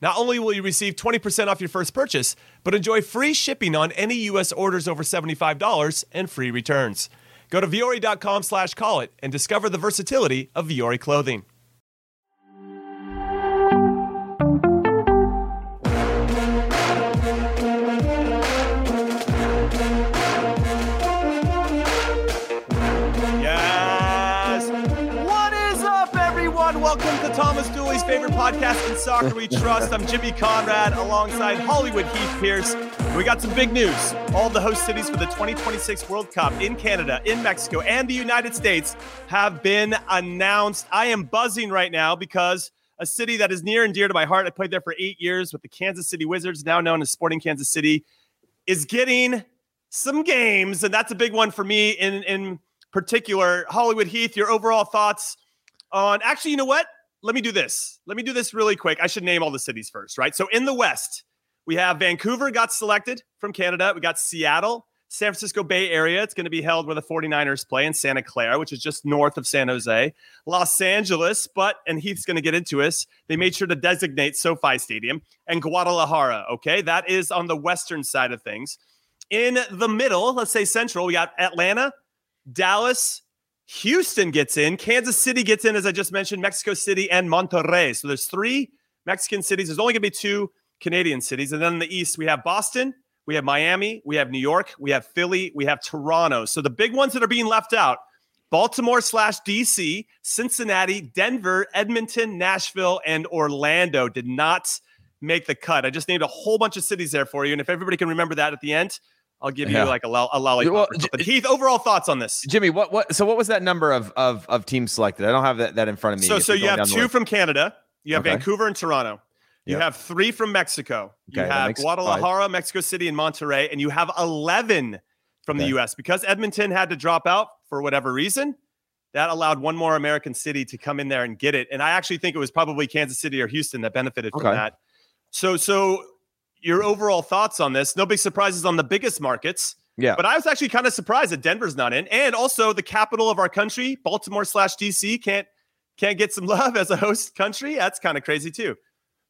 Not only will you receive 20% off your first purchase, but enjoy free shipping on any U.S. orders over $75 and free returns. Go to vuori.com slash call it and discover the versatility of Vuori clothing. Everyone? Welcome to Thomas Dooley's favorite podcast in soccer we trust. I'm Jimmy Conrad alongside Hollywood Heath Pearce. We got some big news. All the host cities for the 2026 World Cup in Canada, in Mexico, and the United States have been announced. I am buzzing right now because a city that is near and dear to my heart. I played there for eight years with the Kansas City Wizards, now known as Sporting Kansas City, is getting some games, and that's a big one for me in in particular. Hollywood Heath, your overall thoughts on actually, you know what? Let me do this. Let me do this really quick. I should name all the cities first, right? So in the West, we have Vancouver got selected from Canada. We got Seattle, San Francisco Bay Area. It's going to be held where the 49ers play in Santa Clara, which is just north of San Jose. Los Angeles, but, and Heath's going to get into us, they made sure to designate SoFi Stadium and Guadalajara. Okay. That is on the western side of things. In the middle, let's say central, we got Atlanta, Dallas, Houston gets in, Kansas City gets in, as I just mentioned, Mexico City and Monterrey. So there's three Mexican cities. There's only going to be two Canadian cities. And then in the East, we have Boston, we have Miami, we have New York, we have Philly, we have Toronto. So the big ones that are being left out Baltimore slash DC, Cincinnati, Denver, Edmonton, Nashville, and Orlando did not make the cut. I just named a whole bunch of cities there for you. And if everybody can remember that at the end, I'll give Yeah. you like a, lo- a lollipop. Well, something. Heath, overall thoughts on this? Jimmy, what what? So what was that number of of of teams selected? I don't have that, that in front of me. So, so you have two from Canada. You have Okay. Vancouver and Toronto. You Yep. have three from Mexico. You Okay, that have Guadalajara, Mexico City, and Monterrey, and you have 11 from the U.S. Because Edmonton had to drop out for whatever reason. That allowed one more American city to come in there and get it. And I actually think it was probably Kansas City or Houston that benefited from Okay. that. So, so your overall thoughts on this? No big surprises on the biggest markets. Yeah. But I was actually kind of surprised that Denver's not in, and also the capital of our country, Baltimore slash DC, can't can't get some love as a host country. That's kind of crazy too.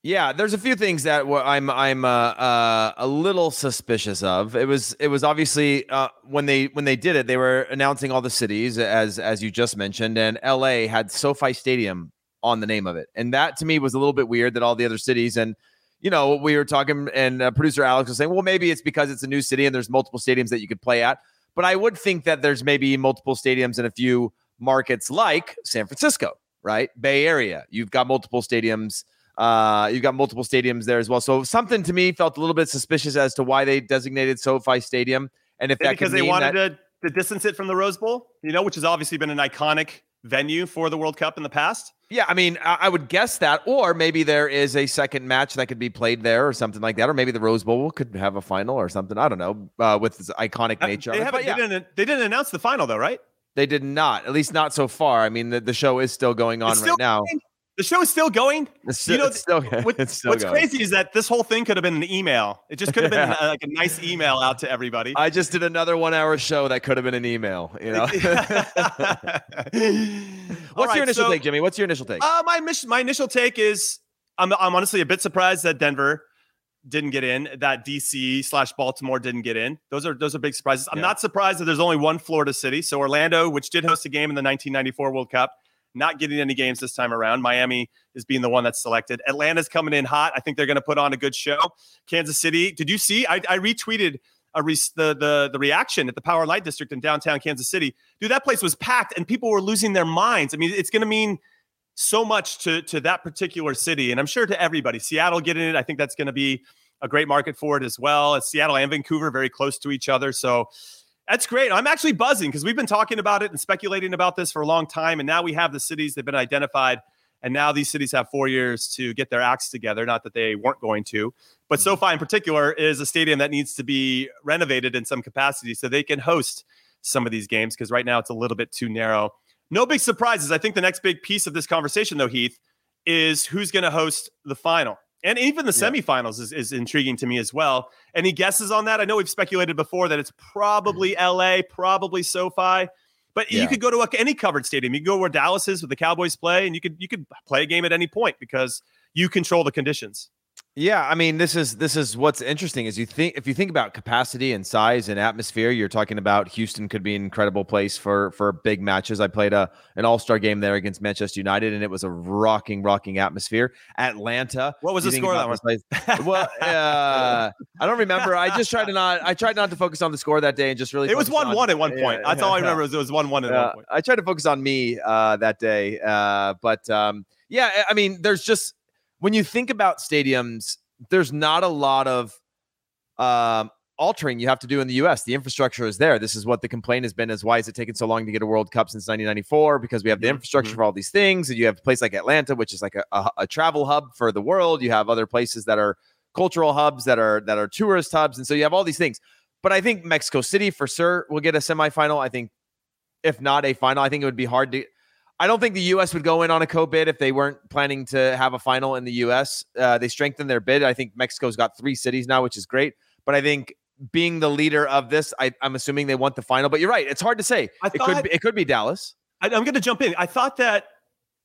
Yeah, there's a few things that I'm I'm uh, uh, a little suspicious of. It was it was obviously uh, when they when they did it, they were announcing all the cities as as you just mentioned, and LA had SoFi Stadium on the name of it, and that to me was a little bit weird that all the other cities and you know we were talking and uh, producer Alex was saying, well, maybe it's because it's a new city and there's multiple stadiums that you could play at, but I would think that there's maybe multiple stadiums in a few markets like San Francisco, right, Bay Area. You've got multiple stadiums. Uh, you've got multiple stadiums there as well. So something to me felt a little bit suspicious as to why they designated SoFi Stadium, and if that because they wanted that, to, to distance it from the Rose Bowl, you know, which has obviously been an iconic venue for the World Cup in the past. Yeah, I mean, I, I would guess that, or maybe there is a second match that could be played there, or something like that, or maybe the Rose Bowl could have a final or something. I don't know, uh, with this iconic Uh, nature. They, haven't, But yeah, they, didn't, they didn't announce the final though, right? they did not, at least not so far. I mean, the, the show is still going on It's right still now. going? The show is still going. It's, You know, it's still, What- it's still what's going. crazy is that this whole thing could have been an email. It just could have been uh, like a nice email out to everybody. I just did another one hour show that could have been an email. You know, what's your initial take, Jimmy? What's your initial take? Uh, my mission, my initial take is I'm I'm honestly a bit surprised that Denver didn't get in, that DC slash Baltimore didn't get in. Those are those are big surprises. I'm Yeah. not surprised that there's only one Florida city. So Orlando, which did host a game in the 1994 World Cup, not getting any games this time around. Miami is being the one that's selected. Atlanta's coming in hot. I think they're going to put on a good show. Kansas City, did you see? I, I retweeted a re- the the the reaction at the Power Light District in downtown Kansas City. Dude, that place was packed and people were losing their minds. I mean, it's going to mean so much to to that particular city, and I'm sure to everybody. Seattle getting it, I think that's going to be a great market for it as well. As Seattle and Vancouver very close to each other, so that's great. I'm actually buzzing because we've been talking about it and speculating about this for a long time, and now we have the cities that have been identified. And now these cities have four years to get their acts together. Not that they weren't going to, but mm-hmm. SoFi in particular is a stadium that needs to be renovated in some capacity so they can host some of these games because right now it's a little bit too narrow. No big surprises. I think the next big piece of this conversation, though, Heath, is who's going to host the final. And even the yeah. semifinals is, is intriguing to me as well. Any guesses on that? I know we've speculated before that it's probably mm-hmm. LA, probably SoFi. But yeah. you could go to any covered stadium. You could go where Dallas is, where the Cowboys play, and you could you could play a game at any point because you control the conditions. Yeah, I mean, this is this is what's interesting is you think if you think about capacity and size and atmosphere, you're talking about Houston could be an incredible place for for big matches. I played a an All Star game there against Manchester United, and it was a rocking, rocking atmosphere. Atlanta, what was the score that one? well, uh, I don't remember. I just tried to not. I tried not to focus on the score that day and just really. It was one on, one at one point. Yeah, That's all I remember. Was it was one one at uh, one point. I tried to focus on me uh, that day, uh, but um, yeah, I mean, there's just when you think about stadiums, there's not a lot of um, altering you have to do in the US. The infrastructure is there. This is what the complaint has been is why is it taking so long to get a World Cup since 1994? Because we have the infrastructure mm-hmm. for all these things. And you have a place like Atlanta, which is like a, a, a, travel hub for the world. You have other places that are cultural hubs that are that are tourist hubs. And so you have all these things. But I think Mexico City for sure will get a semifinal. I think if not a final, I think it would be hard to I don't think the U.S. would go in on a co-bid if they weren't planning to have a final in the U.S. Uh, they strengthened their bid. I think Mexico's got three cities now, which is great. But I think being the leader of this, I, am assuming they want the final. But you're right; it's hard to say. I it could be, it could be Dallas. I, I'm going to jump in. I thought that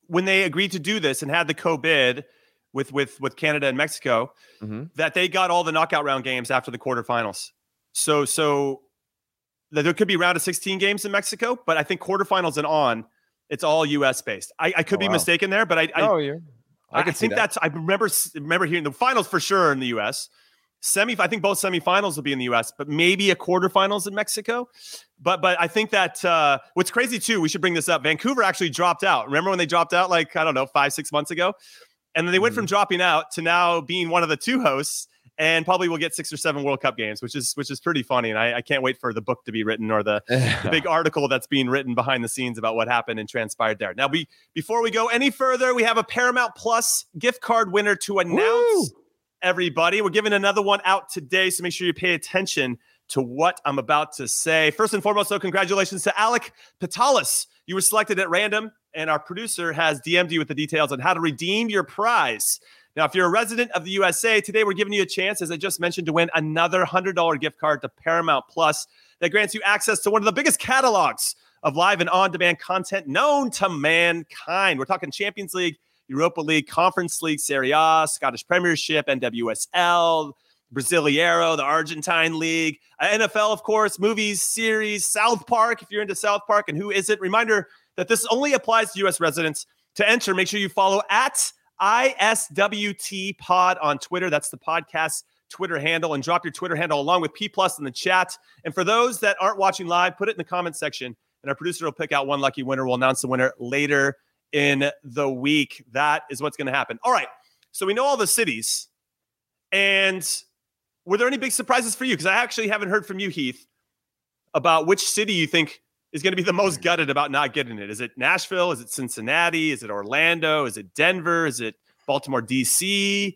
when they agreed to do this and had the co-bid with with with Canada and Mexico, mm-hmm. that they got all the knockout round games after the quarterfinals. So so there could be round of 16 games in Mexico, but I think quarterfinals and on it's all U.S. based. I, I could oh, be wow. mistaken there, but I I, oh, yeah. I, I think that. that's I remember remember hearing the finals for sure in the U.S. Semi, I think both semifinals will be in the U.S., but maybe a quarterfinals in Mexico. But but I think that uh, what's crazy too. We should bring this up. Vancouver actually dropped out. Remember when they dropped out like I don't know five six months ago, and then they went mm-hmm. from dropping out to now being one of the two hosts and probably we'll get six or seven World Cup games, which is which is pretty funny. And I, I can't wait for the book to be written or the, the, big article that's being written behind the scenes about what happened and transpired there. Now, we before we go any further, we have a Paramount Plus gift card winner to announce. Woo! Everybody, we're giving another one out today, so make sure you pay attention to what I'm about to say. First and foremost, so congratulations to Alec Pitalis. You were selected at random, and our producer has DM'd you with the details on how to redeem your prize. Now, if you're a resident of the USA, today we're giving you a chance, as I just mentioned, to win another $100 gift card to Paramount Plus that grants you access to one of the biggest catalogs of live and on demand content known to mankind. We're talking Champions League, Europa League, Conference League, Serie A, Scottish Premiership, NWSL, Brasileiro, the Argentine League, uh, NFL, of course, movies, series, South Park, if you're into South Park, and who is it? Reminder that this only applies to U.S. residents. To enter, make sure you follow at ISWT Pod on Twitter. That's the podcast Twitter handle, and drop your Twitter handle along with P Plus in the chat. And for those that aren't watching live, put it in the comment section, and our producer will pick out one lucky winner. We'll announce the winner later in the week. That is what's going to happen. All right. So we know all the cities. And were there any big surprises for you? Because I actually haven't heard from you, Heath, about which city you think is going to be the most gutted about not getting it? Is it Nashville? Is it Cincinnati? Is it Orlando? Is it Denver? Is it Baltimore, DC?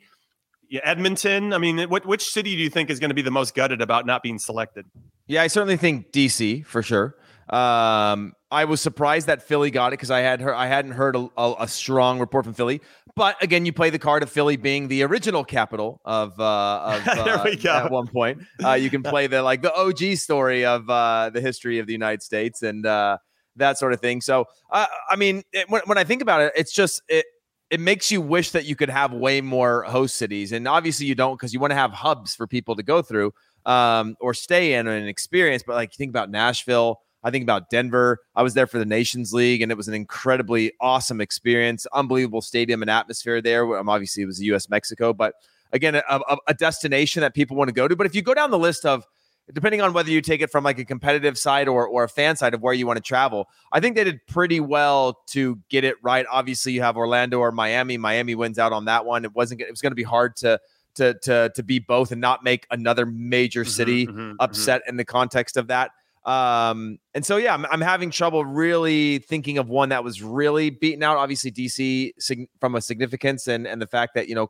Edmonton? I mean, what, which city do you think is going to be the most gutted about not being selected? Yeah, I certainly think DC for sure. Um, I was surprised that Philly got it because I had heard I hadn't heard a, a, a, strong report from Philly. But again, you play the card of Philly being the original capital of, uh, of uh, at one point. Uh, you can play the like the OG story of uh, the history of the United States and uh, that sort of thing. So uh, I mean, it, when, when I think about it, it's just it it makes you wish that you could have way more host cities, and obviously you don't because you want to have hubs for people to go through um, or stay in and experience. But like you think about Nashville. I think about Denver. I was there for the Nations League, and it was an incredibly awesome experience. Unbelievable stadium and atmosphere there. Um, obviously, it was the U.S. Mexico, but again, a, a, a destination that people want to go to. But if you go down the list of depending on whether you take it from like a competitive side or or a fan side of where you want to travel. I think they did pretty well to get it right. Obviously, you have Orlando or Miami. Miami wins out on that one. It wasn't. It was going to be hard to to to to be both and not make another major mm-hmm, city mm-hmm, mm-hmm, upset mm-hmm. in the context of that. Um, and so yeah, I'm, I'm, having trouble really thinking of one that was really beaten out. Obviously, DC sig- from a significance and and the fact that you know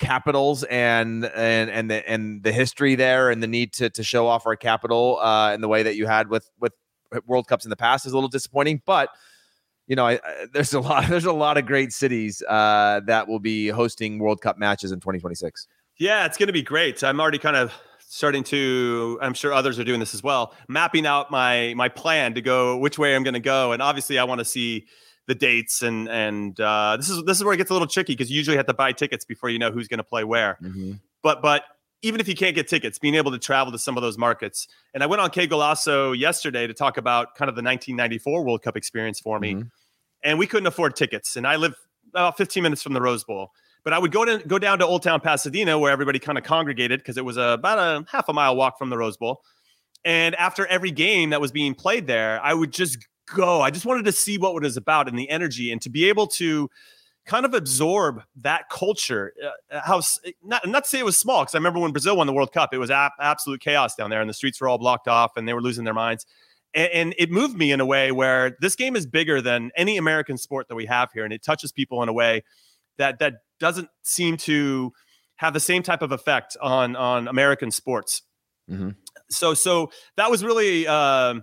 capitals and and and the and the history there and the need to to show off our capital uh, in the way that you had with with World Cups in the past is a little disappointing, but you know, I, I, there's a lot there's a lot of great cities uh, that will be hosting World Cup matches in 2026. Yeah, it's going to be great. I'm already kind of starting to i'm sure others are doing this as well mapping out my my plan to go which way i'm going to go and obviously i want to see the dates and and uh, this is this is where it gets a little tricky because you usually have to buy tickets before you know who's going to play where. Mm-hmm. But but even if you can't get tickets, being able to travel to some of those markets. And I went on Que Golazo yesterday to talk about kind of the 1994 World Cup experience for me, mm-hmm. and we couldn't afford tickets. And I live about 15 minutes from the Rose Bowl. But I would go to go down to Old Town Pasadena where everybody kind of congregated because it was a, about a half a mile walk from the Rose Bowl. And after every game that was being played there, I would just go. I just wanted to see what it was about and the energy and to be able to kind of absorb that culture. Uh, how not not to say it was small because I remember when Brazil won the World Cup, it was absolute chaos down there, and the streets were all blocked off, and they were losing their minds. And, it moved me in a way where this game is bigger than any American sport that we have here, and it touches people in a way that that doesn't seem to have the same type of effect on on American sports. Mm-hmm. So so that was really. Uh,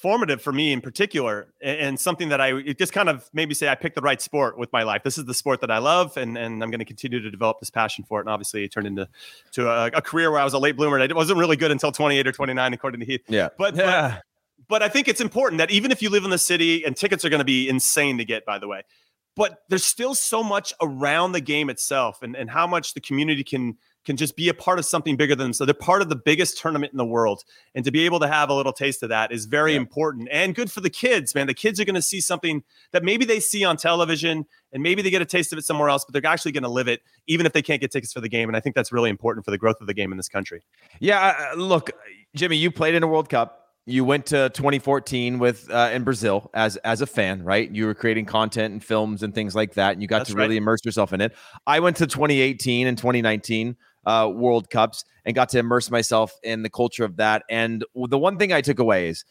formative for me in particular and something that I it just kind of made me say I picked the right sport with my life. This is the sport that I love and, and I'm going to continue to develop this passion for it. And obviously it turned into to a, a career where I was a late bloomer. I wasn't really good until 28 or 29 according to Heath. Yeah. But, yeah. but but I think it's important that even if you live in the city and tickets are going to be insane to get by the way, but there's still so much around the game itself and, and how much the community can can just be a part of something bigger than them. So they're part of the biggest tournament in the world. And to be able to have a little taste of that is very yeah. important and good for the kids, man. The kids are going to see something that maybe they see on television and maybe they get a taste of it somewhere else, but they're actually going to live it even if they can't get tickets for the game. And I think that's really important for the growth of the game in this country. Yeah. Look, Jimmy, you played in a World Cup. You went to 2014 with uh, in Brazil as as a fan, right? You were creating content and films and things like that, and you got That's to really right. immerse yourself in it. I went to 2018 and 2019 uh, World Cups and got to immerse myself in the culture of that. And the one thing I took away is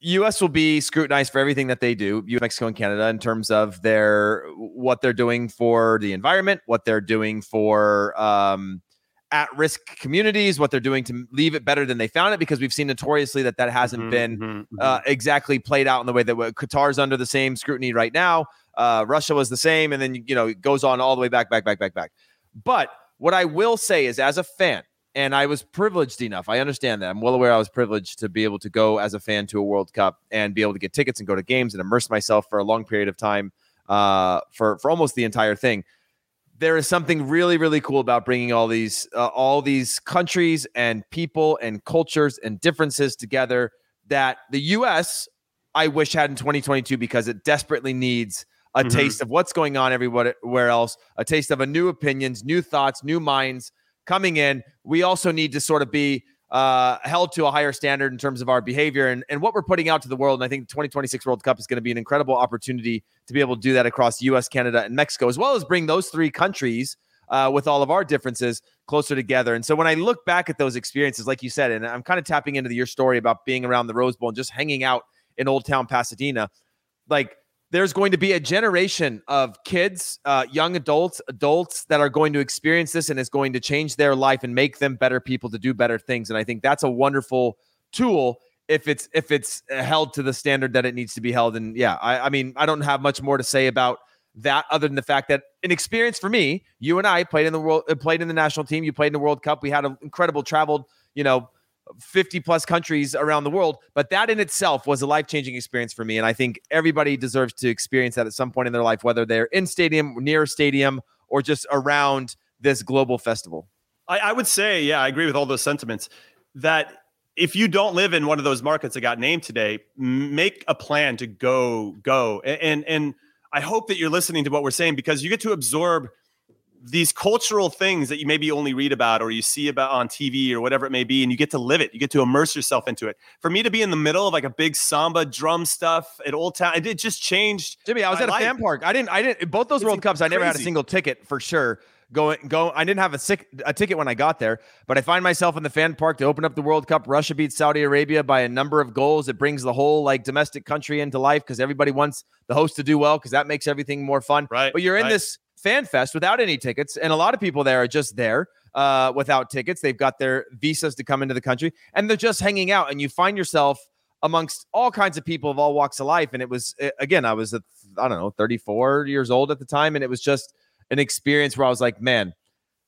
U.S. will be scrutinized for everything that they do, U.S., Mexico, and Canada, in terms of their what they're doing for the environment, what they're doing for um, at-risk communities, what they're doing to leave it better than they found it, because we've seen notoriously that that hasn't mm-hmm, been mm-hmm, uh, mm-hmm. exactly played out in the way that Qatar's under the same scrutiny right now. Uh, Russia was the same, and then you know it goes on all the way back, back, back, back, back. But what I will say is, as a fan, and I was privileged enough. I understand that. I'm well aware I was privileged to be able to go as a fan to a World Cup and be able to get tickets and go to games and immerse myself for a long period of time uh, for for almost the entire thing. There is something really really cool about bringing all these uh, all these countries and people and cultures and differences together that the U.S. I wish had in 2022 because it desperately needs a mm-hmm. taste of what's going on everywhere else, a taste of a new opinions, new thoughts, new minds coming in. We also need to sort of be uh, held to a higher standard in terms of our behavior and, and what we're putting out to the world. And I think the 2026 World Cup is going to be an incredible opportunity to be able to do that across US, Canada, and Mexico, as well as bring those three countries uh, with all of our differences closer together. And so when I look back at those experiences, like you said, and I'm kind of tapping into your story about being around the Rose Bowl and just hanging out in Old Town Pasadena, like there's going to be a generation of kids, uh, young adults, adults that are going to experience this and it's going to change their life and make them better people to do better things. And I think that's a wonderful tool if it's if it's held to the standard that it needs to be held. And yeah, I, I mean, I don't have much more to say about that other than the fact that an experience for me, you and I played in the world, uh, played in the national team, you played in the World Cup. We had an incredible traveled, you know, 50 plus countries around the world. But that in itself was a life changing experience for me. And I think everybody deserves to experience that at some point in their life, whether they're in stadium, near a stadium, or just around this global festival. I, I would say, yeah, I agree with all those sentiments that if you don't live in one of those markets that got named today, make a plan to go, go. And, and, and I hope that you're listening to what we're saying because you get to absorb these cultural things that you maybe only read about or you see about on TV or whatever it may be, and you get to live it. You get to immerse yourself into it. For me to be in the middle of like a big samba drum stuff at Old Town, it just changed. Jimmy, I was at a life. fan park. I didn't. I didn't. Both those it's World Cups, I never had a single ticket for sure. Going, go. I didn't have a, sick, a ticket when I got there, but I find myself in the fan park to open up the World Cup. Russia beats Saudi Arabia by a number of goals. It brings the whole like domestic country into life because everybody wants the host to do well because that makes everything more fun. Right. But you're in right. this fan fest without any tickets, and a lot of people there are just there uh, without tickets. They've got their visas to come into the country, and they're just hanging out. And you find yourself amongst all kinds of people of all walks of life. And it was again, I was I don't know, 34 years old at the time, and it was just an experience where I was like, man,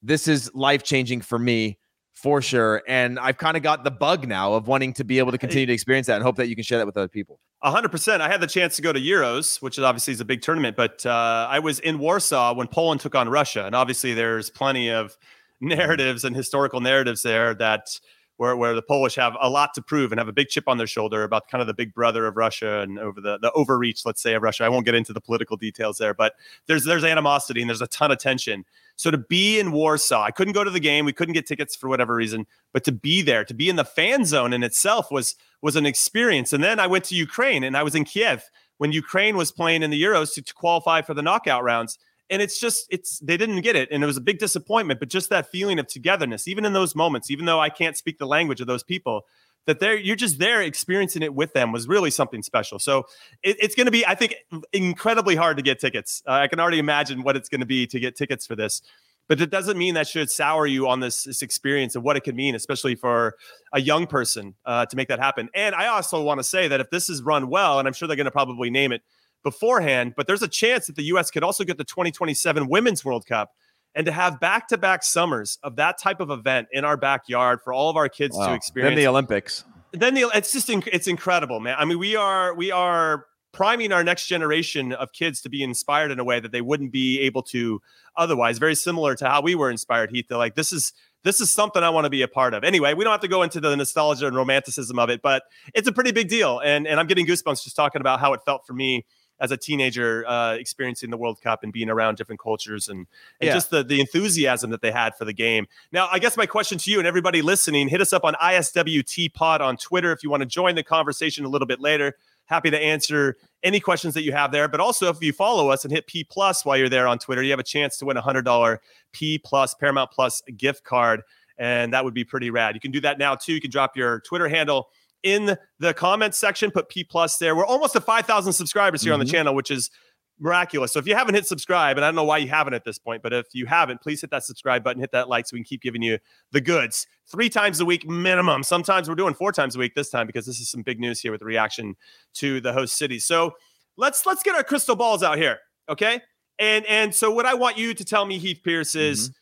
this is life changing for me for sure. And I've kind of got the bug now of wanting to be able to continue to experience that and hope that you can share that with other people. hundred percent. I had the chance to go to Euros, which is obviously is a big tournament, but uh, I was in Warsaw when Poland took on Russia, and obviously there's plenty of narratives and historical narratives there that where, where the Polish have a lot to prove and have a big chip on their shoulder about kind of the big brother of Russia and over the, the overreach, let's say, of Russia. I won't get into the political details there, but there's there's animosity and there's a ton of tension. So to be in Warsaw, I couldn't go to the game. We couldn't get tickets for whatever reason, but to be there, to be in the fan zone in itself was was an experience. And then I went to Ukraine and I was in Kiev when Ukraine was playing in the Euros to, to qualify for the knockout rounds and it's just it's they didn't get it and it was a big disappointment but just that feeling of togetherness even in those moments even though i can't speak the language of those people that they're you're just there experiencing it with them was really something special so it, it's going to be i think incredibly hard to get tickets uh, i can already imagine what it's going to be to get tickets for this but it doesn't mean that should sour you on this, this experience of what it could mean especially for a young person uh, to make that happen and i also want to say that if this is run well and i'm sure they're going to probably name it beforehand, but there's a chance that the U.S. could also get the 2027 Women's World Cup and to have back to back summers of that type of event in our backyard for all of our kids wow. to experience. Then the Olympics. Then the it's just it's incredible, man. I mean, we are we are priming our next generation of kids to be inspired in a way that they wouldn't be able to otherwise. Very similar to how we were inspired, Heath. They're like, this is this is something I want to be a part of. Anyway, we don't have to go into the nostalgia and romanticism of it, but it's a pretty big deal. And and I'm getting goosebumps just talking about how it felt for me as a teenager uh, experiencing the World Cup and being around different cultures and, and yeah. just the, the enthusiasm that they had for the game. Now, I guess my question to you and everybody listening, hit us up on ISWT Pod on Twitter if you want to join the conversation a little bit later. Happy to answer any questions that you have there. But also, if you follow us and hit P Plus while you're there on Twitter, you have a chance to win a $100 P Plus Paramount Plus gift card. And that would be pretty rad. You can do that now too. You can drop your Twitter handle in the comments section. Put P plus there. We're almost to 5,000 subscribers here mm-hmm. on the mm-hmm. channel, which is miraculous. So if you haven't hit subscribe, and I don't know why you haven't at this point, but if you haven't, please hit that subscribe button, hit that like so we can keep giving you the goods three times a week minimum. Sometimes we're doing four times a week this time because this is some big news here with the reaction to the host city. So let's let's get our crystal balls out here. Okay. And and so what I want you to tell me, Heath Pearce, is mm-hmm.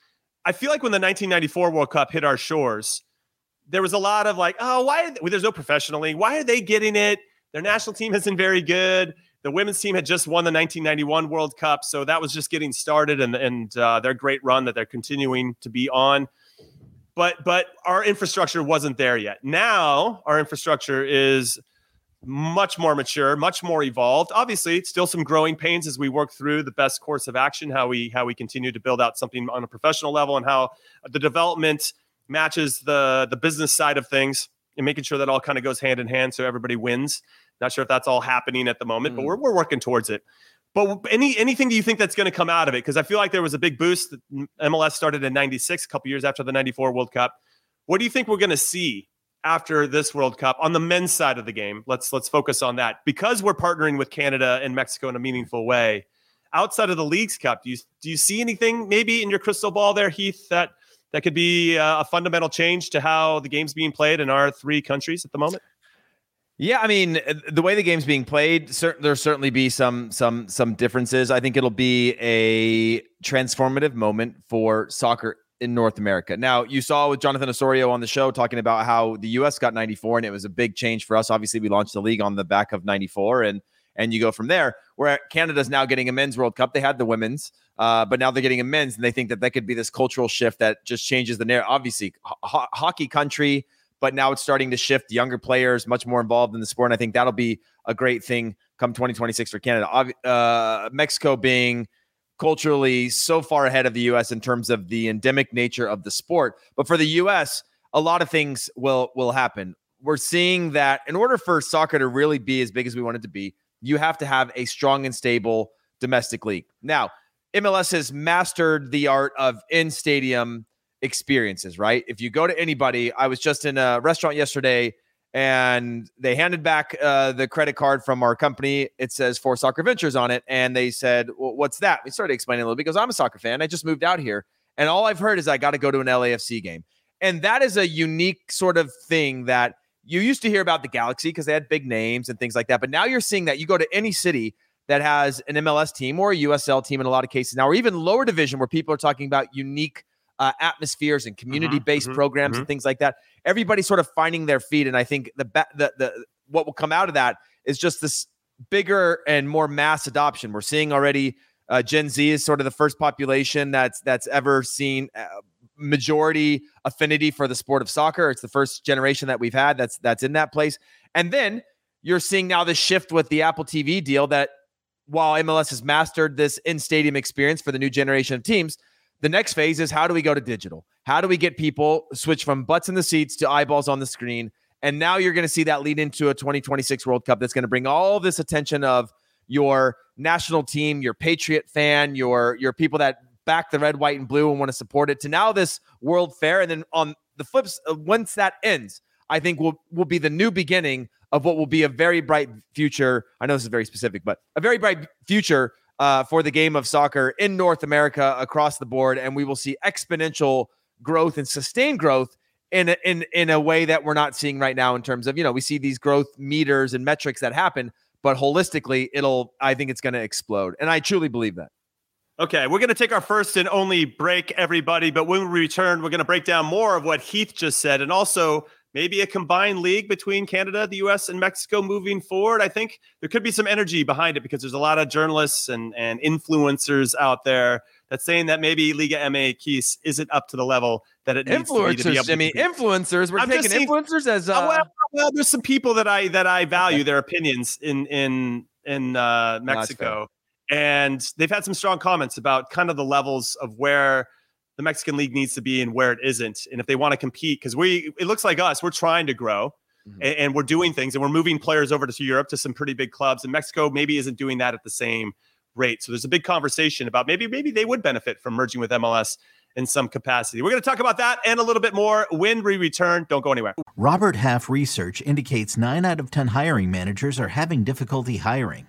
I feel like when the 1994 World Cup hit our shores, there was a lot of like, oh, why? Well, there's no professional league. Why are they getting it? Their national team hasn't very good. The women's team had just won the 1991 World Cup, so that was just getting started, and and uh, their great run that they're continuing to be on. But but our infrastructure wasn't there yet. Now our infrastructure is much more mature, much more evolved. Obviously, still some growing pains as we work through the best course of action, how we how we continue to build out something on a professional level, and how the development matches the the business side of things and making sure that all kind of goes hand in hand so everybody wins. Not sure if that's all happening at the moment, mm. but we're, we're working towards it. But any anything do you think that's going to come out of it? Because I feel like there was a big boost. That MLS started in '96, a couple years after the '94 World Cup. What do you think we're going to see after this World Cup on the men's side of the game? Let's let's focus on that because we're partnering with Canada and Mexico in a meaningful way. Outside of the Leagues Cup, do you do you see anything maybe in your crystal ball there, Heath, that that could be uh, a fundamental change to how the game's being played in our three countries at the moment? Yeah, I mean, the way the game's being played, cert- there'll certainly be some some some differences. I think it'll be a transformative moment for soccer in North America. Now, you saw with Jonathan Osorio on the show talking about how the US got 94 and it was a big change for us. Obviously, we launched the league on the back of 94 and and you go from there. Where Canada's now getting a men's World Cup. They had the women's, uh, but now they're getting a men's, and they think that that could be this cultural shift that just changes the narrative. Obviously, ho- hockey country, but now it's starting to shift. Younger players much more involved in the sport, and I think that'll be a great thing come 2026 for Canada. Uh, Mexico being culturally so far ahead of the US in terms of the endemic nature of the sport. But for the US, a lot of things will will happen. We're seeing that in order for soccer to really be as big as we want it to be, you have to have a strong and stable domestic league. Now, MLS has mastered the art of in stadium experiences, right? If you go to anybody, I was just in a restaurant yesterday and they handed back uh, the credit card from our company. It says for soccer ventures on it. And they said, well, what's that? We started explaining a little because I'm a soccer fan. I just moved out here. And all I've heard is I got to go to an LAFC game. And that is a unique sort of thing that you used to hear about the Galaxy because they had big names and things like that. But now you're seeing that you go to any city that has an MLS team or a USL team in a lot of cases now, or even lower division where people are talking about unique uh, atmospheres and community based mm-hmm, programs mm-hmm. and things like that. Everybody's sort of finding their feet. And I think the, the, the, what will come out of that is just this bigger and more mass adoption. We're seeing already uh, Gen Z is sort of the first population that's that's ever seen uh, majority affinity for the sport of soccer. It's the first generation that we've had that's that's in that place. And then you're seeing now the shift with the Apple TV deal that while MLS has mastered this in-stadium experience for the new generation of teams, the next phase is how do we go to digital? How do we get people switch from butts in the seats to eyeballs on the screen? And now you're going to see that lead into a 2026 World Cup that's going to bring all this attention of your national team, your Patriot fan, your your people that back the red, white, and blue and want to support it to now this World Fair. And then on the flips, uh, once that ends, I think will will be the new beginning of what will be a very bright future. I know this is very specific, but a very bright future uh, for the game of soccer in North America across the board, and we will see exponential growth and sustained growth in a, in in a way that we're not seeing right now in terms of you know we see these growth meters and metrics that happen, but holistically, it'll I think it's going to explode, and I truly believe that. Okay, we're going to take our first and only break, everybody. But when we return, we're going to break down more of what Heath just said and also maybe a combined league between Canada, the US, and Mexico moving forward. I think there could be some energy behind it because there's a lot of journalists and, and influencers out there that's saying that maybe Liga MA MX isn't up to the level that it needs influencers, to be. To Jimmy, influencers. We're I'm taking saying, influencers as uh... well, well, there's some people that I that I value okay. their opinions in in in uh, Mexico and they've had some strong comments about kind of the levels of where the Mexican league needs to be and where it isn't, and if they want to compete. Because we, it looks like us, we're trying to grow. Mm-hmm. And, and, we're doing things and we're moving players over to Europe to some pretty big clubs. And Mexico maybe isn't doing that at the same rate. So there's a big conversation about maybe maybe they would benefit from merging with MLS in some capacity. We're going to talk about that and a little bit more when we return. Don't go anywhere. Robert Half research indicates 9 out of 10 hiring managers are having difficulty hiring.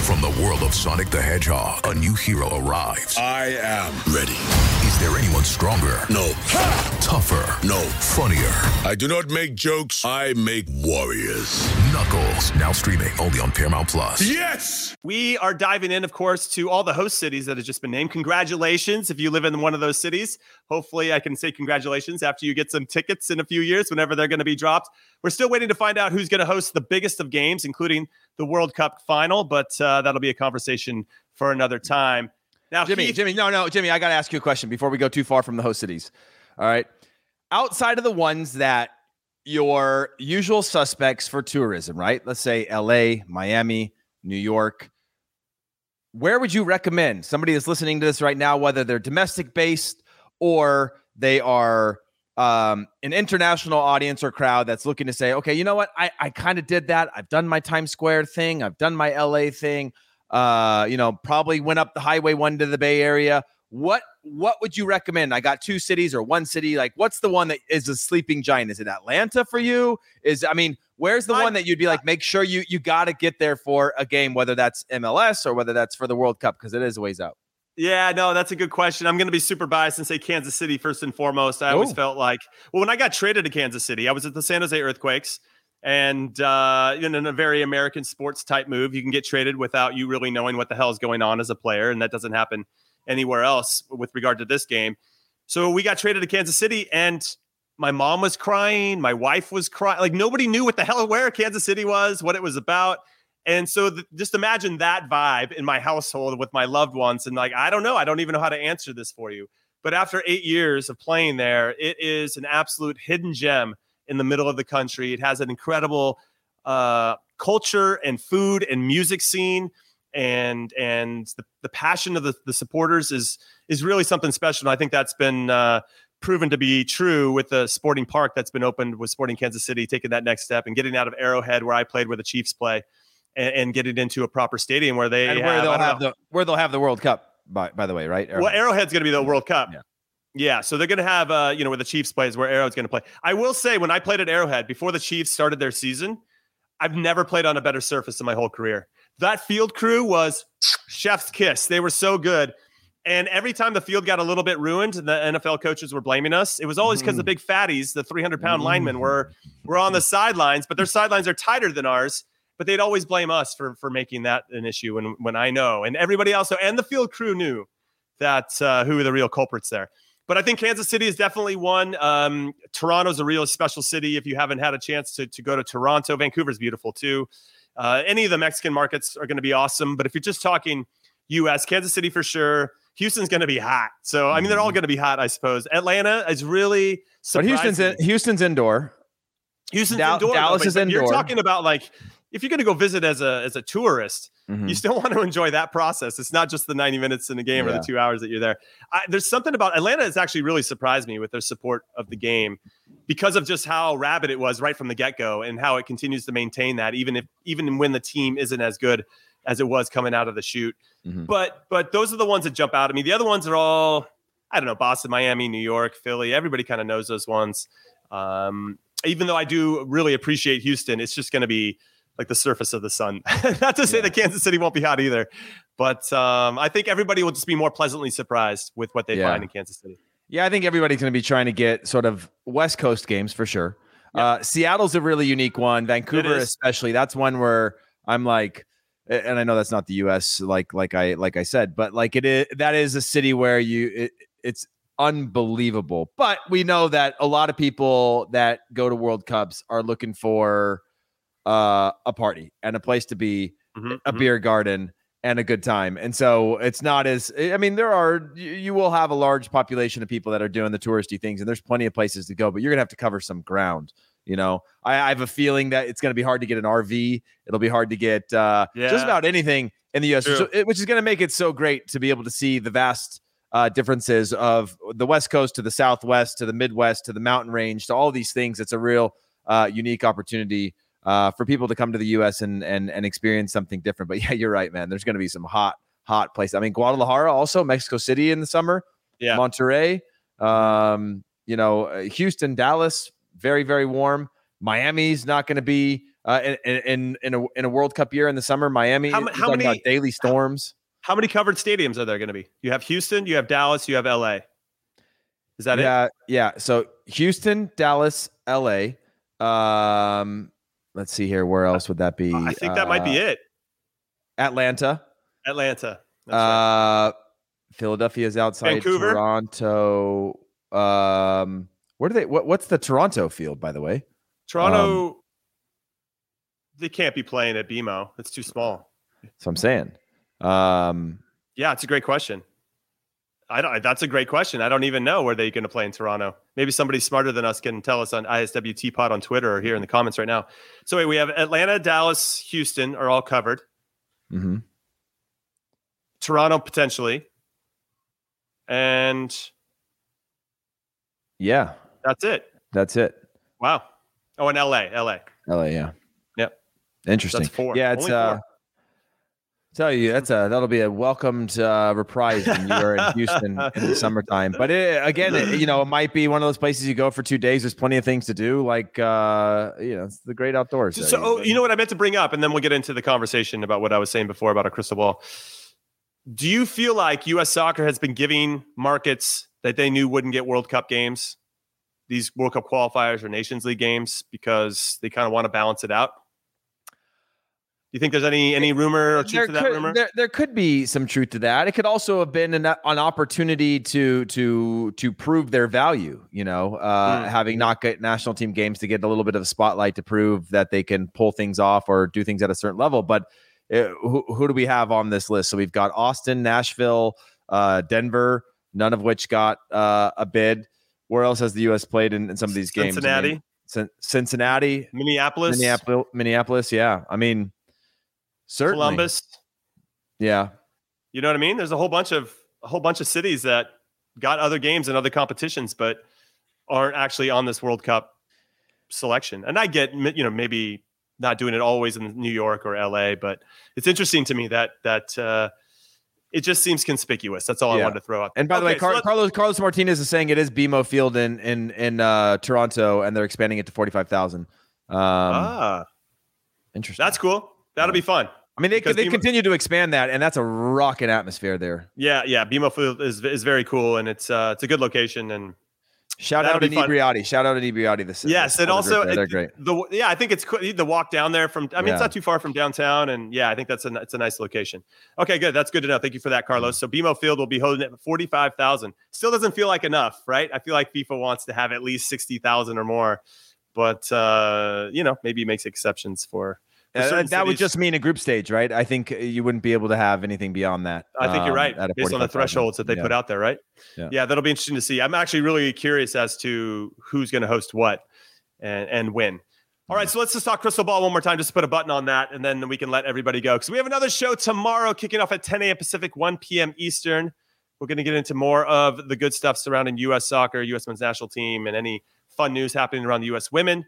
From the world of Sonic the Hedgehog, a new hero arrives. I am ready. Is there anyone stronger? No. Ha! Tougher? No. Funnier? I do not make jokes, I make warriors. Knuckles, now streaming only on Paramount Plus. Yes! We are diving in, of course, to all the host cities that have just been named. Congratulations if you live in one of those cities. Hopefully, I can say congratulations after you get some tickets in a few years, whenever they're going to be dropped. We're still waiting to find out who's going to host the biggest of games, including the World Cup final, but uh, that'll be a conversation for another time. Now, Jimmy, Keith, Jimmy, no, no, Jimmy, I got to ask you a question before we go too far from the host cities. All right. Outside of the ones that your usual suspects for tourism, right? Let's say LA, Miami, New York. Where would you recommend somebody that's listening to this right now, whether they're domestic based or they are um, an international audience or crowd that's looking to say, okay, you know what? I, I kind of did that. I've done my Times Square thing. I've done my LA thing. Uh, you know, probably went up the highway one to the Bay Area. What what would you recommend? I got two cities or one city. Like, what's the one that is a sleeping giant? Is it Atlanta for you? Is I mean, where's the I, one that you'd be like, make sure you you got to get there for a game, whether that's MLS or whether that's for the World Cup because it is a ways out. Yeah, no, that's a good question. I'm going to be super biased and say Kansas City first and foremost. I always felt like, well, when I got traded to Kansas City, I was at the San Jose Earthquakes, and uh, in a very American sports type move, you can get traded without you really knowing what the hell is going on as a player, and that doesn't happen anywhere else with regard to this game. So we got traded to Kansas City, and my mom was crying, my wife was crying. Like nobody knew what the hell where Kansas City was, what it was about. And so th- just imagine that vibe in my household with my loved ones. And like, I don't know, I don't even know how to answer this for you. But after eight years of playing there, it is an absolute hidden gem in the middle of the country. It has an incredible uh, culture and food and music scene. And and the, the passion of the, the supporters is is really something special. And I think that's been uh, proven to be true with the sporting park that's been opened with Sporting Kansas City, taking that next step and getting out of Arrowhead, where I played, where the Chiefs play, and, and it into a proper stadium where they and have, where they'll have know- the where they'll have the World Cup. By by the way, right? well, Arrowhead's going to be the World Cup. Yeah. Yeah, so they're going to have, uh, you know, where the Chiefs plays, where Arrowhead's going to play. I will say, when I played at Arrowhead before the Chiefs started their season, I've never played on a better surface in my whole career. That field crew was chef's kiss. They were so good. And every time the field got a little bit ruined, the NFL coaches were blaming us. It was always because the big fatties, the 300 pound linemen, were were on the sidelines, but their sidelines are tighter than ours. But they'd always blame us for for making that an issue. When when I know, and everybody else, and the field crew knew that uh, who were the real culprits there. But I think Kansas City is definitely one. Um, Toronto's a real special city. If you haven't had a chance to, to go to Toronto, Vancouver's beautiful too. Uh, any of the Mexican markets are going to be awesome. But if you're just talking U.S., Kansas City for sure. Houston's going to be hot. So I mean, they're all going to be hot, I suppose. Atlanta is really. but Houston's in. Houston's indoor. Houston's Dal- indoor. though, Dallas but- is but You're talking about like if you're going to go visit as a as a tourist, Mhm. you still want to enjoy that process. It's not just the 90 minutes in a game or the two hours that you're there. I, there's something about Atlanta has actually really surprised me with their support of the game because of just how rabid it was right from the get go and how it continues to maintain that even if even when the team isn't as good as it was coming out of the shoot. Mhm. But but those are the ones that jump out at me. The other ones are all I don't know Boston, Miami, New York, Philly. Everybody kind of knows those ones. Um, even though I do really appreciate Houston, it's just going to be like the surface of the sun. Not to say that Kansas City won't be hot either, but um, I think everybody will just be more pleasantly surprised with what they Yeah. find in Kansas City. Yeah, I think everybody's going to be trying to get sort of West Coast games for sure. Yeah. Uh, Seattle's a really unique one. Vancouver, especially, that's one where I'm like, and I know that's not the U.S. like like I like I said, but like it is that is a city where you it, it's unbelievable. But we know that a lot of people that go to World Cups are looking for uh, a party and a place to be Mhm, a mhm. beer garden and a good time. And so it's not as I mean, there are you, will have a large population of people that are doing the touristy things, and there's plenty of places to go, but you're gonna have to cover some ground. You know, I, I have a feeling that it's gonna be hard to get an RV. It'll be hard to get uh, just about anything in the US, so- it- which is gonna make it so great to be able to see the vast uh, differences of the West Coast to the Southwest to the Midwest to the mountain range to all these things. It's a real uh, unique opportunity uh, for people to come to the U.S. and and and experience something different. But yeah, you're right, man. There's going to be some hot hot places. I mean, Guadalajara, also Mexico City in the summer. Yeah. Monterrey, um, you know, uh, Houston, Dallas, very very warm. Miami's not going to be uh, in, in in a in a World Cup year in the summer. Miami, How how talking about many- daily storms? How many covered stadiums are there going to be? You have Houston, you have Dallas, you have LA. Is that it? yeah, yeah. So Houston, Dallas, L.A. Um, let's see here. Where else would that be? I think that might be Uh, it. Atlanta. Atlanta. That's right. Uh, Philadelphia's outside Vancouver? Toronto. Um, where do they? What, what's the Toronto field, by the way? Toronto. um, they can't be playing at BMO. It's too small. So I'm saying. Um, Yeah, it's a great question. I don't. That's a great question. I don't even know where they're going to play in Toronto. Maybe somebody smarter than us can tell us on ISWT Pod on Twitter or here in the comments right now. So wait, we have Atlanta, Dallas, Houston are all covered. mhm. Toronto potentially, and Yeah, that's it. that's it. Wow. Oh, and LA, LA. LA, yeah. Yep. Interesting. That's four. Yeah, it's Only uh four. Tell you that's a that'll be a welcomed uh reprise when you are in Houston in the summertime. But it, again, it, you know, it might be one of those places you go for two days. There's plenty of things to do, like uh, you know, it's the great outdoors. So, so, oh, you know what I meant to bring up, and then we'll get into the conversation about what I was saying before about a crystal ball. Do you feel like U.S. soccer has been giving markets that they knew wouldn't get World Cup games, these World Cup qualifiers or Nations League games, because they kind of want to balance it out? Do you think there's any any rumor or truth there to that could, rumor? There, there could be some truth to that. It could also have been an, an opportunity to to to prove their value. You know, uh, Mm. having not get national team games to get a little bit of a spotlight to prove that they can pull things off or do things at a certain level. But uh, who, who do we have on this list? So we've got Austin, Nashville, uh, Denver, none of which got uh, a bid. Where else has the U.S. played in, in some of these games? I Cincinnati, mean, Cin- Cincinnati, Minneapolis, Minneapolis, Minneapolis. Yeah, I mean, certainly, Columbus. Yeah, You know what I mean? There's a whole bunch of a whole bunch of cities that got other games and other competitions, but aren't actually on this World Cup selection. And I get, you know, maybe not doing it always in New York or LA, but it's interesting to me that that uh, it just seems conspicuous. That's all I wanted to throw out. And by the way, Okay, so Carlos Carlos Martinez is saying it is BMO Field in in in uh, Toronto, and they're expanding it to forty five thousand. Um, ah, interesting. that's cool. That'll be fun. I mean, they they BMO continue to expand that, and that's a rocking atmosphere there. Yeah, yeah. BMO Field is is very cool, and it's uh, it's a good location. And Shout That'll out to. Inebriati. Shout out to Inebriati. This yes, this and also there. they're great. The yeah, I think it's. The walk down there from. I mean, it's not too far from downtown, and yeah, I think that's a it's a nice location. Okay, good. That's good to know. Thank you for that, Carlos. So BMO Field will be holding it forty five thousand. Still doesn't feel like enough, right? I feel like FIFA wants to have at least sixty thousand or more, but uh, you know, maybe makes exceptions for. Uh, that would just mean a group stage, right? I think you wouldn't be able to have anything beyond that. I think you're um, right, based on the thresholds that they Yeah. put out there, right? Yeah. that'll be interesting to see. I'm actually really curious as to who's going to host what and and when. All right, so let's just talk crystal ball one more time, just to put a button on that, and then we can let everybody go because we have another show tomorrow, kicking off at 10 a.m. Pacific, 1 p.m. Eastern. We're going to get into more of the good stuff surrounding U.S. soccer, U.S. men's national team, and any fun news happening around the U.S. women.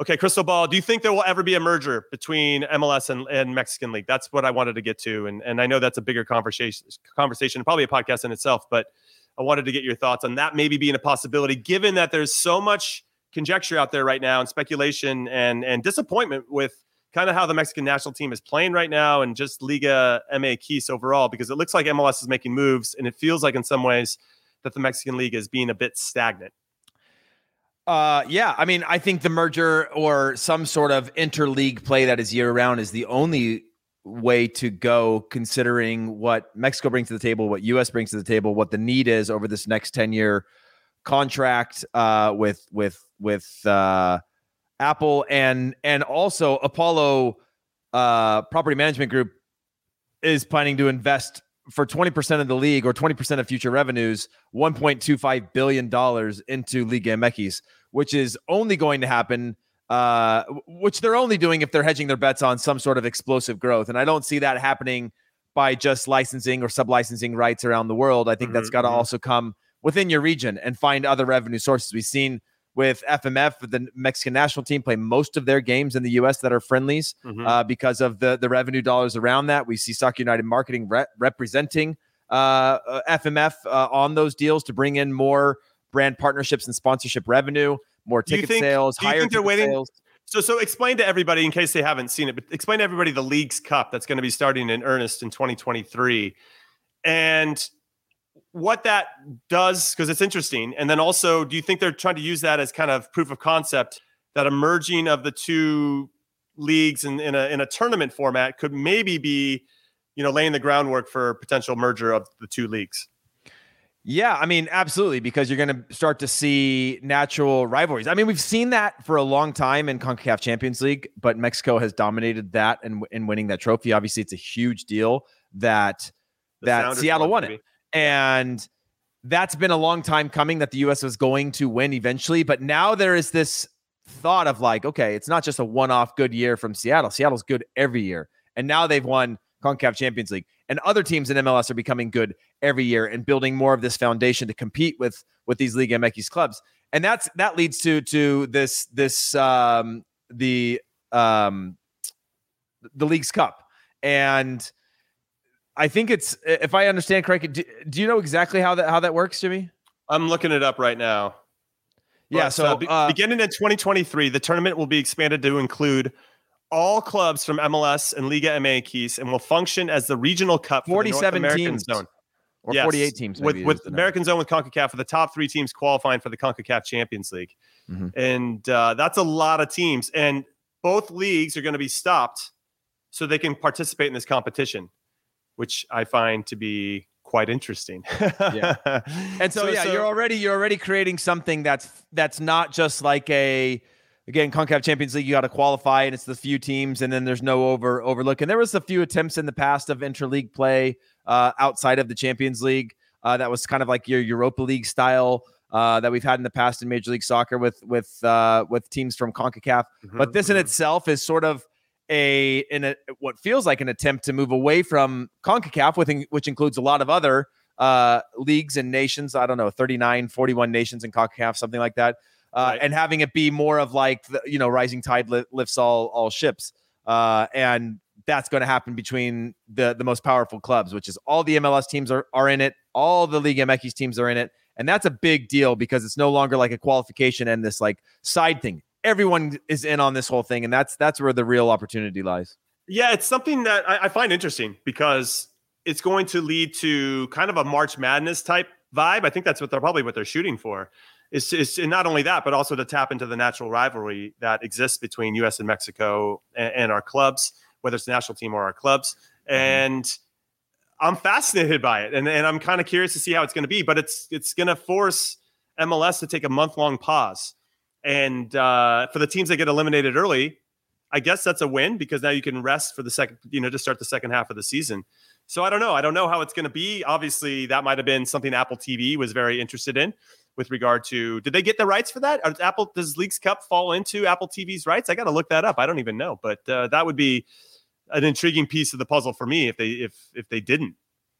Okay, Crystal Ball, do you think there will ever be a merger between MLS and, and Mexican League? That's what I wanted to get to. And, and I know that's a bigger conversation, conversation, probably a podcast in itself, but I wanted to get your thoughts on that maybe being a possibility, given that there's so much conjecture out there right now and speculation and, and disappointment with kind of how the Mexican national team is playing right now and just Liga MX overall, because it looks like MLS is making moves and it feels like in some ways that the Mexican League is being a bit stagnant. Uh, yeah. I mean, I think the merger or some sort of interleague play that is year round is the only way to go, considering what Mexico brings to the table, what US brings to the table, what the need is over this next 10 year contract uh, with, with, with uh, Apple and, and also Apollo uh, Property Management Group is planning to invest for 20% of the league or 20% of future revenues, $1.25 billion into Liga MX, which is only going to happen, uh, which they're only doing if they're hedging their bets on some sort of explosive growth. And I don't see that happening by just licensing or sub licensing rights around the world. I think that's Mhm, got to also come within your region and find other revenue sources. We've seen with FMF, the Mexican national team, play most of their games in the U.S. that are friendlies Mhm. uh, because of the the revenue dollars around that. We see Soccer United Marketing re- representing uh, uh, FMF uh, on those deals to bring in more brand partnerships and sponsorship revenue, more ticket think- sales, higher ticket waiting- sales. So, so explain to everybody in case they haven't seen it, but explain to everybody the Leagues Cup that's going to be starting in earnest in 2023 and what that does, because it's interesting. And then also, do you think they're trying to use that as kind of proof of concept that a merging of the two leagues in, in, a, in a tournament format could maybe be, you know, laying the groundwork for potential merger of the two leagues? Yeah, I mean, absolutely, because you're going to start to see natural rivalries. I mean, we've seen that for a long time in CONCACAF Champions League, but Mexico has dominated that and in, winning that trophy. Obviously, it's a huge deal that The that Sounders Seattle won it, and that's been a long time coming that the U.S. was going to win eventually. But now there is this thought of like, okay, it's not just a one-off good year from Seattle. Seattle's good every year, and now they've won CONCACAF Champions League, and other teams in MLS are becoming good every year and building more of this foundation to compete with with these Liga MX clubs. And that's that leads to to this this um the um the league's cup. And I think it's if I understand correctly, do, do you know exactly how that how that works, Jimmy? I'm looking it up right now. Yeah, But, so uh, be- uh, beginning in 2023, the tournament will be expanded to include all clubs from MLS and Liga MX and will function as the regional cup for the North American teams. zone. or Yes, 48 teams with maybe with. American zone with CONCACAF for the top three teams qualifying for the CONCACAF Champions League, Mhm. and uh, that's a lot of teams. And both leagues are going to be stopped so they can participate in this competition, which I find to be quite interesting. yeah. And so, so yeah, so, you're already you're already creating something that's that's not just like a again CONCACAF Champions League. You got to qualify, and it's the few teams, and then there's no over overlook. And there was a few attempts in the past of interleague play uh, outside of the Champions League. Uh, that was kind of like your Europa League style uh, that we've had in the past in Major League Soccer with with uh, with teams from CONCACAF. Mm-hmm, but this mm-hmm. in itself is sort of a in a what feels like an attempt to move away from CONCACAF, with, which includes a lot of other uh, leagues and nations. I don't know, 39, 41 nations in CONCACAF, something like that. Uh, right. And having it be more of like the, you know, rising tide li- lifts all all ships, uh, and that's going to happen between the the most powerful clubs, which is all the MLS teams are are in it, all the Liga MX teams are in it, and that's a big deal because it's no longer like a qualification and this like side thing. Everyone is in on this whole thing, and that's that's where the real opportunity lies. Yeah, it's something that I, I find interesting because it's going to lead to kind of a March Madness type vibe. I think that's what they're probably what they're shooting for. Is, is not only that, but also to tap into the natural rivalry that exists between U.S. and Mexico and, and our clubs, whether it's the national team or our clubs. Mm-hmm. And I'm fascinated by it, and and I'm kind of curious to see how it's going to be. But it's it's going to force MLS to take a month long pause, and uh, for the teams that get eliminated early, I guess that's a win because now you can rest for the second, you know, to start the second half of the season. So I don't know. I don't know how it's going to be. Obviously, that might have been something Apple TV was very interested in with regard to did they get the rights for that? Apple does Leagues Cup fall into Apple TV's rights? I got to look that up. I don't even know, but uh, that would be an intriguing piece of the puzzle for me if they if if they didn't.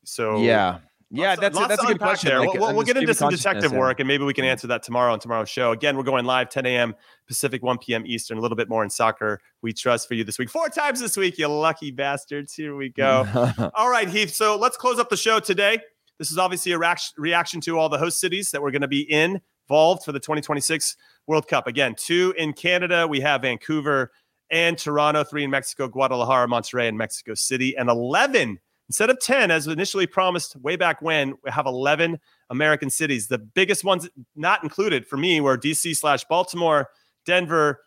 So yeah. Yeah, that's a, that's a good question. There. Like, we'll, uh, we'll get into some detective work, and maybe we can answer that tomorrow on tomorrow's show. Again, we're going live 10 a.m. Pacific, 1 p.m. Eastern. A little bit more in soccer. We trust for you this week, four times this week. You lucky bastards. Here we go. all right, Heath. So let's close up the show today. This is obviously a reaction to all the host cities that we're going to be involved for the 2026 World Cup. Again, two in Canada. We have Vancouver, and Toronto, three in Mexico, Guadalajara, Monterrey, and Mexico City, and 11 instead of 10 as initially promised way back when we have 11 american cities the biggest ones not included for me were dc slash baltimore denver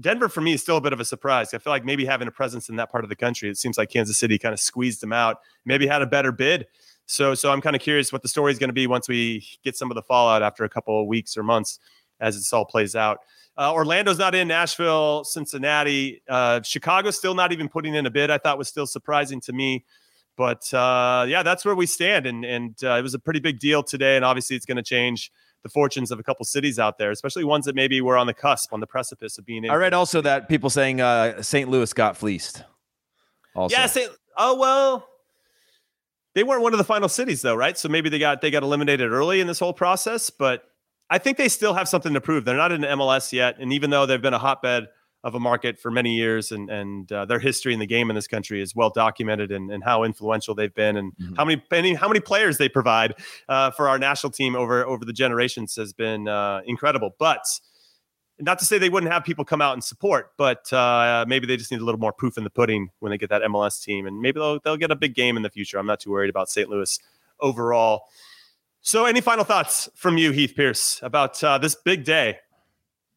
denver for me is still a bit of a surprise i feel like maybe having a presence in that part of the country it seems like kansas city kind of squeezed them out maybe had a better bid so so i'm kind of curious what the story is going to be once we get some of the fallout after a couple of weeks or months as this all plays out uh, Orlando's not in. Nashville, Cincinnati, uh, Chicago's still not even putting in a bid. I thought was still surprising to me. But uh, yeah, that's where we stand, and and uh, it was a pretty big deal today. And obviously, it's going to change the fortunes of a couple cities out there, especially ones that maybe were on the cusp, on the precipice of being. In. I read also that people saying uh, St. Louis got fleeced. Also. Yeah. St. Oh well, they weren't one of the final cities though, right? So maybe they got they got eliminated early in this whole process, but I think they still have something to prove. They're not in MLS yet, and even though they've been a hotbed of a market for many years, and and uh, their history in the game in this country is well documented, and, and how influential they've been, and mm-hmm. how many, many how many players they provide uh, for our national team over over the generations has been uh, incredible. But not to say they wouldn't have people come out and support, but uh, maybe they just need a little more proof in the pudding when they get that MLS team, and maybe they'll they'll get a big game in the future. I'm not too worried about St. Louis overall. So, any final thoughts from you, Heath Pearce, about uh, this big day?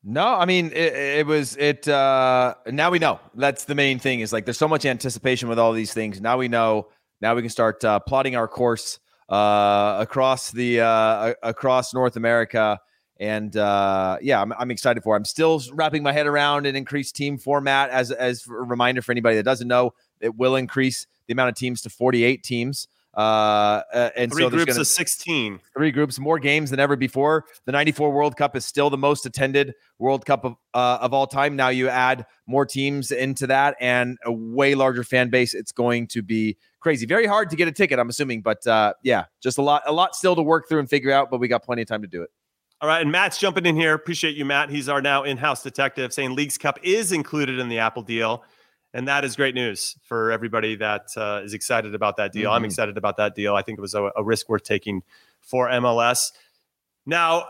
No, I mean it, it, was it. Uh, now we know. That's the main thing. Is like there's so much anticipation with all these things. Now we know. Now we can start uh, plotting our course uh, across the uh, across North America. And uh, yeah, I'm, I'm excited for. It. I'm still wrapping my head around an increased team format. As as a reminder for anybody that doesn't know, it will increase the amount of teams to 48 teams. Uh, uh, and three so groups gonna, of 16. Three groups, more games than ever before. The 94 World Cup is still the most attended World Cup of, uh, of all time. Now you add more teams into that and a way larger fan base. It's going to be crazy. Very hard to get a ticket, I'm assuming. But uh, yeah, just a lot, a lot still to work through and figure out, but we got plenty of time to do it. All right, and Matt's jumping in here. Appreciate you, Matt. He's our now in-house detective, saying Leagues Cup is included in the Apple deal and that is great news for everybody that uh, is excited about that deal. Mm-hmm. I'm excited about that deal. I think it was a, a, risk worth taking for MLS. Now,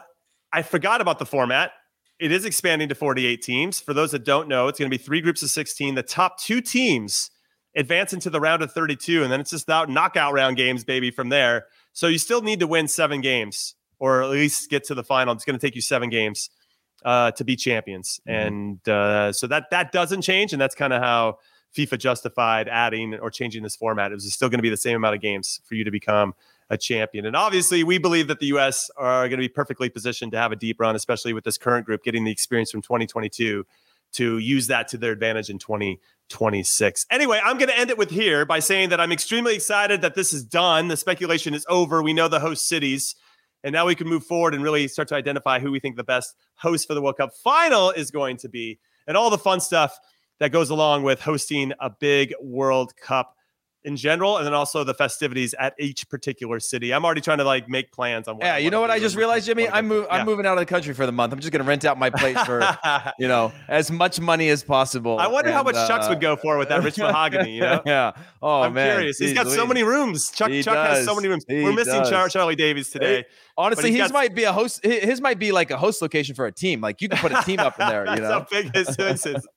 I forgot about the format. It is expanding to 48 teams. For those that don't know, it's going to be three groups of 16. The top two teams advance into the round of 32, and then it's just out knockout round games, baby, from there. So you still need to win seven games or at least get to the final. It's going to take you seven games uh, to be champions, mm-hmm. and uh, so that that doesn't change, and that's kind of how FIFA justified adding or changing this format. It was still going to be the same amount of games for you to become a champion. And obviously, we believe that the U.S. are going to be perfectly positioned to have a deep run, especially with this current group getting the experience from 2022 to use that to their advantage in 2026. Anyway, I'm going to end it with here by saying that I'm extremely excited that this is done. The speculation is over. We know the host cities. And now we can move forward and really start to identify who we think the best host for the World Cup final is going to be. And all the fun stuff that goes along with hosting a big World Cup in general, and then also the festivities at each particular city. I'm already trying to like make plans on. What yeah, you know what I just realized, Jimmy? I'm move. I'm moving out of the country for the month. I'm just going to rent out my place for you know as much money as possible. I wonder and, how much uh, Chuck's would go for with that rich mahogany. You know? yeah. Oh I'm man, curious. He's got so many rooms. Chuck Chuck does. has so many rooms. He We're missing Char- Charlie Davies today. Honestly, his got... might be a host. His might be like a host location for a team. Like you can put a team up in there. You know, how big his is.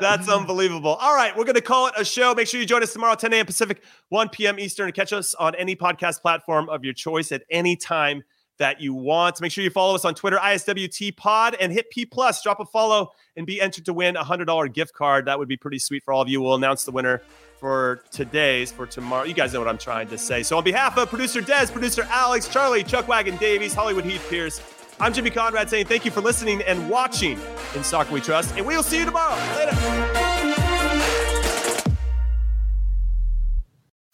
That's unbelievable. All right, we're gonna call it a show. Make sure you join us tomorrow, 10 a.m. Pacific, 1 p.m. Eastern, catch us on any podcast platform of your choice at any time that you want. Make sure you follow us on Twitter, ISWT Pod, and hit P plus. Drop a follow and be entered to win a hundred dollar gift card. That would be pretty sweet for all of you. We'll announce the winner for today's, for tomorrow. You guys know what I'm trying to say. So, on behalf of producer Des, producer Alex, Charlie, Chuck Wagon Davies, Hollywood Heath Pearce, I'm Jimmy Conrad saying thank you for listening and watching in Soccer We Trust, and we will see you tomorrow. Later.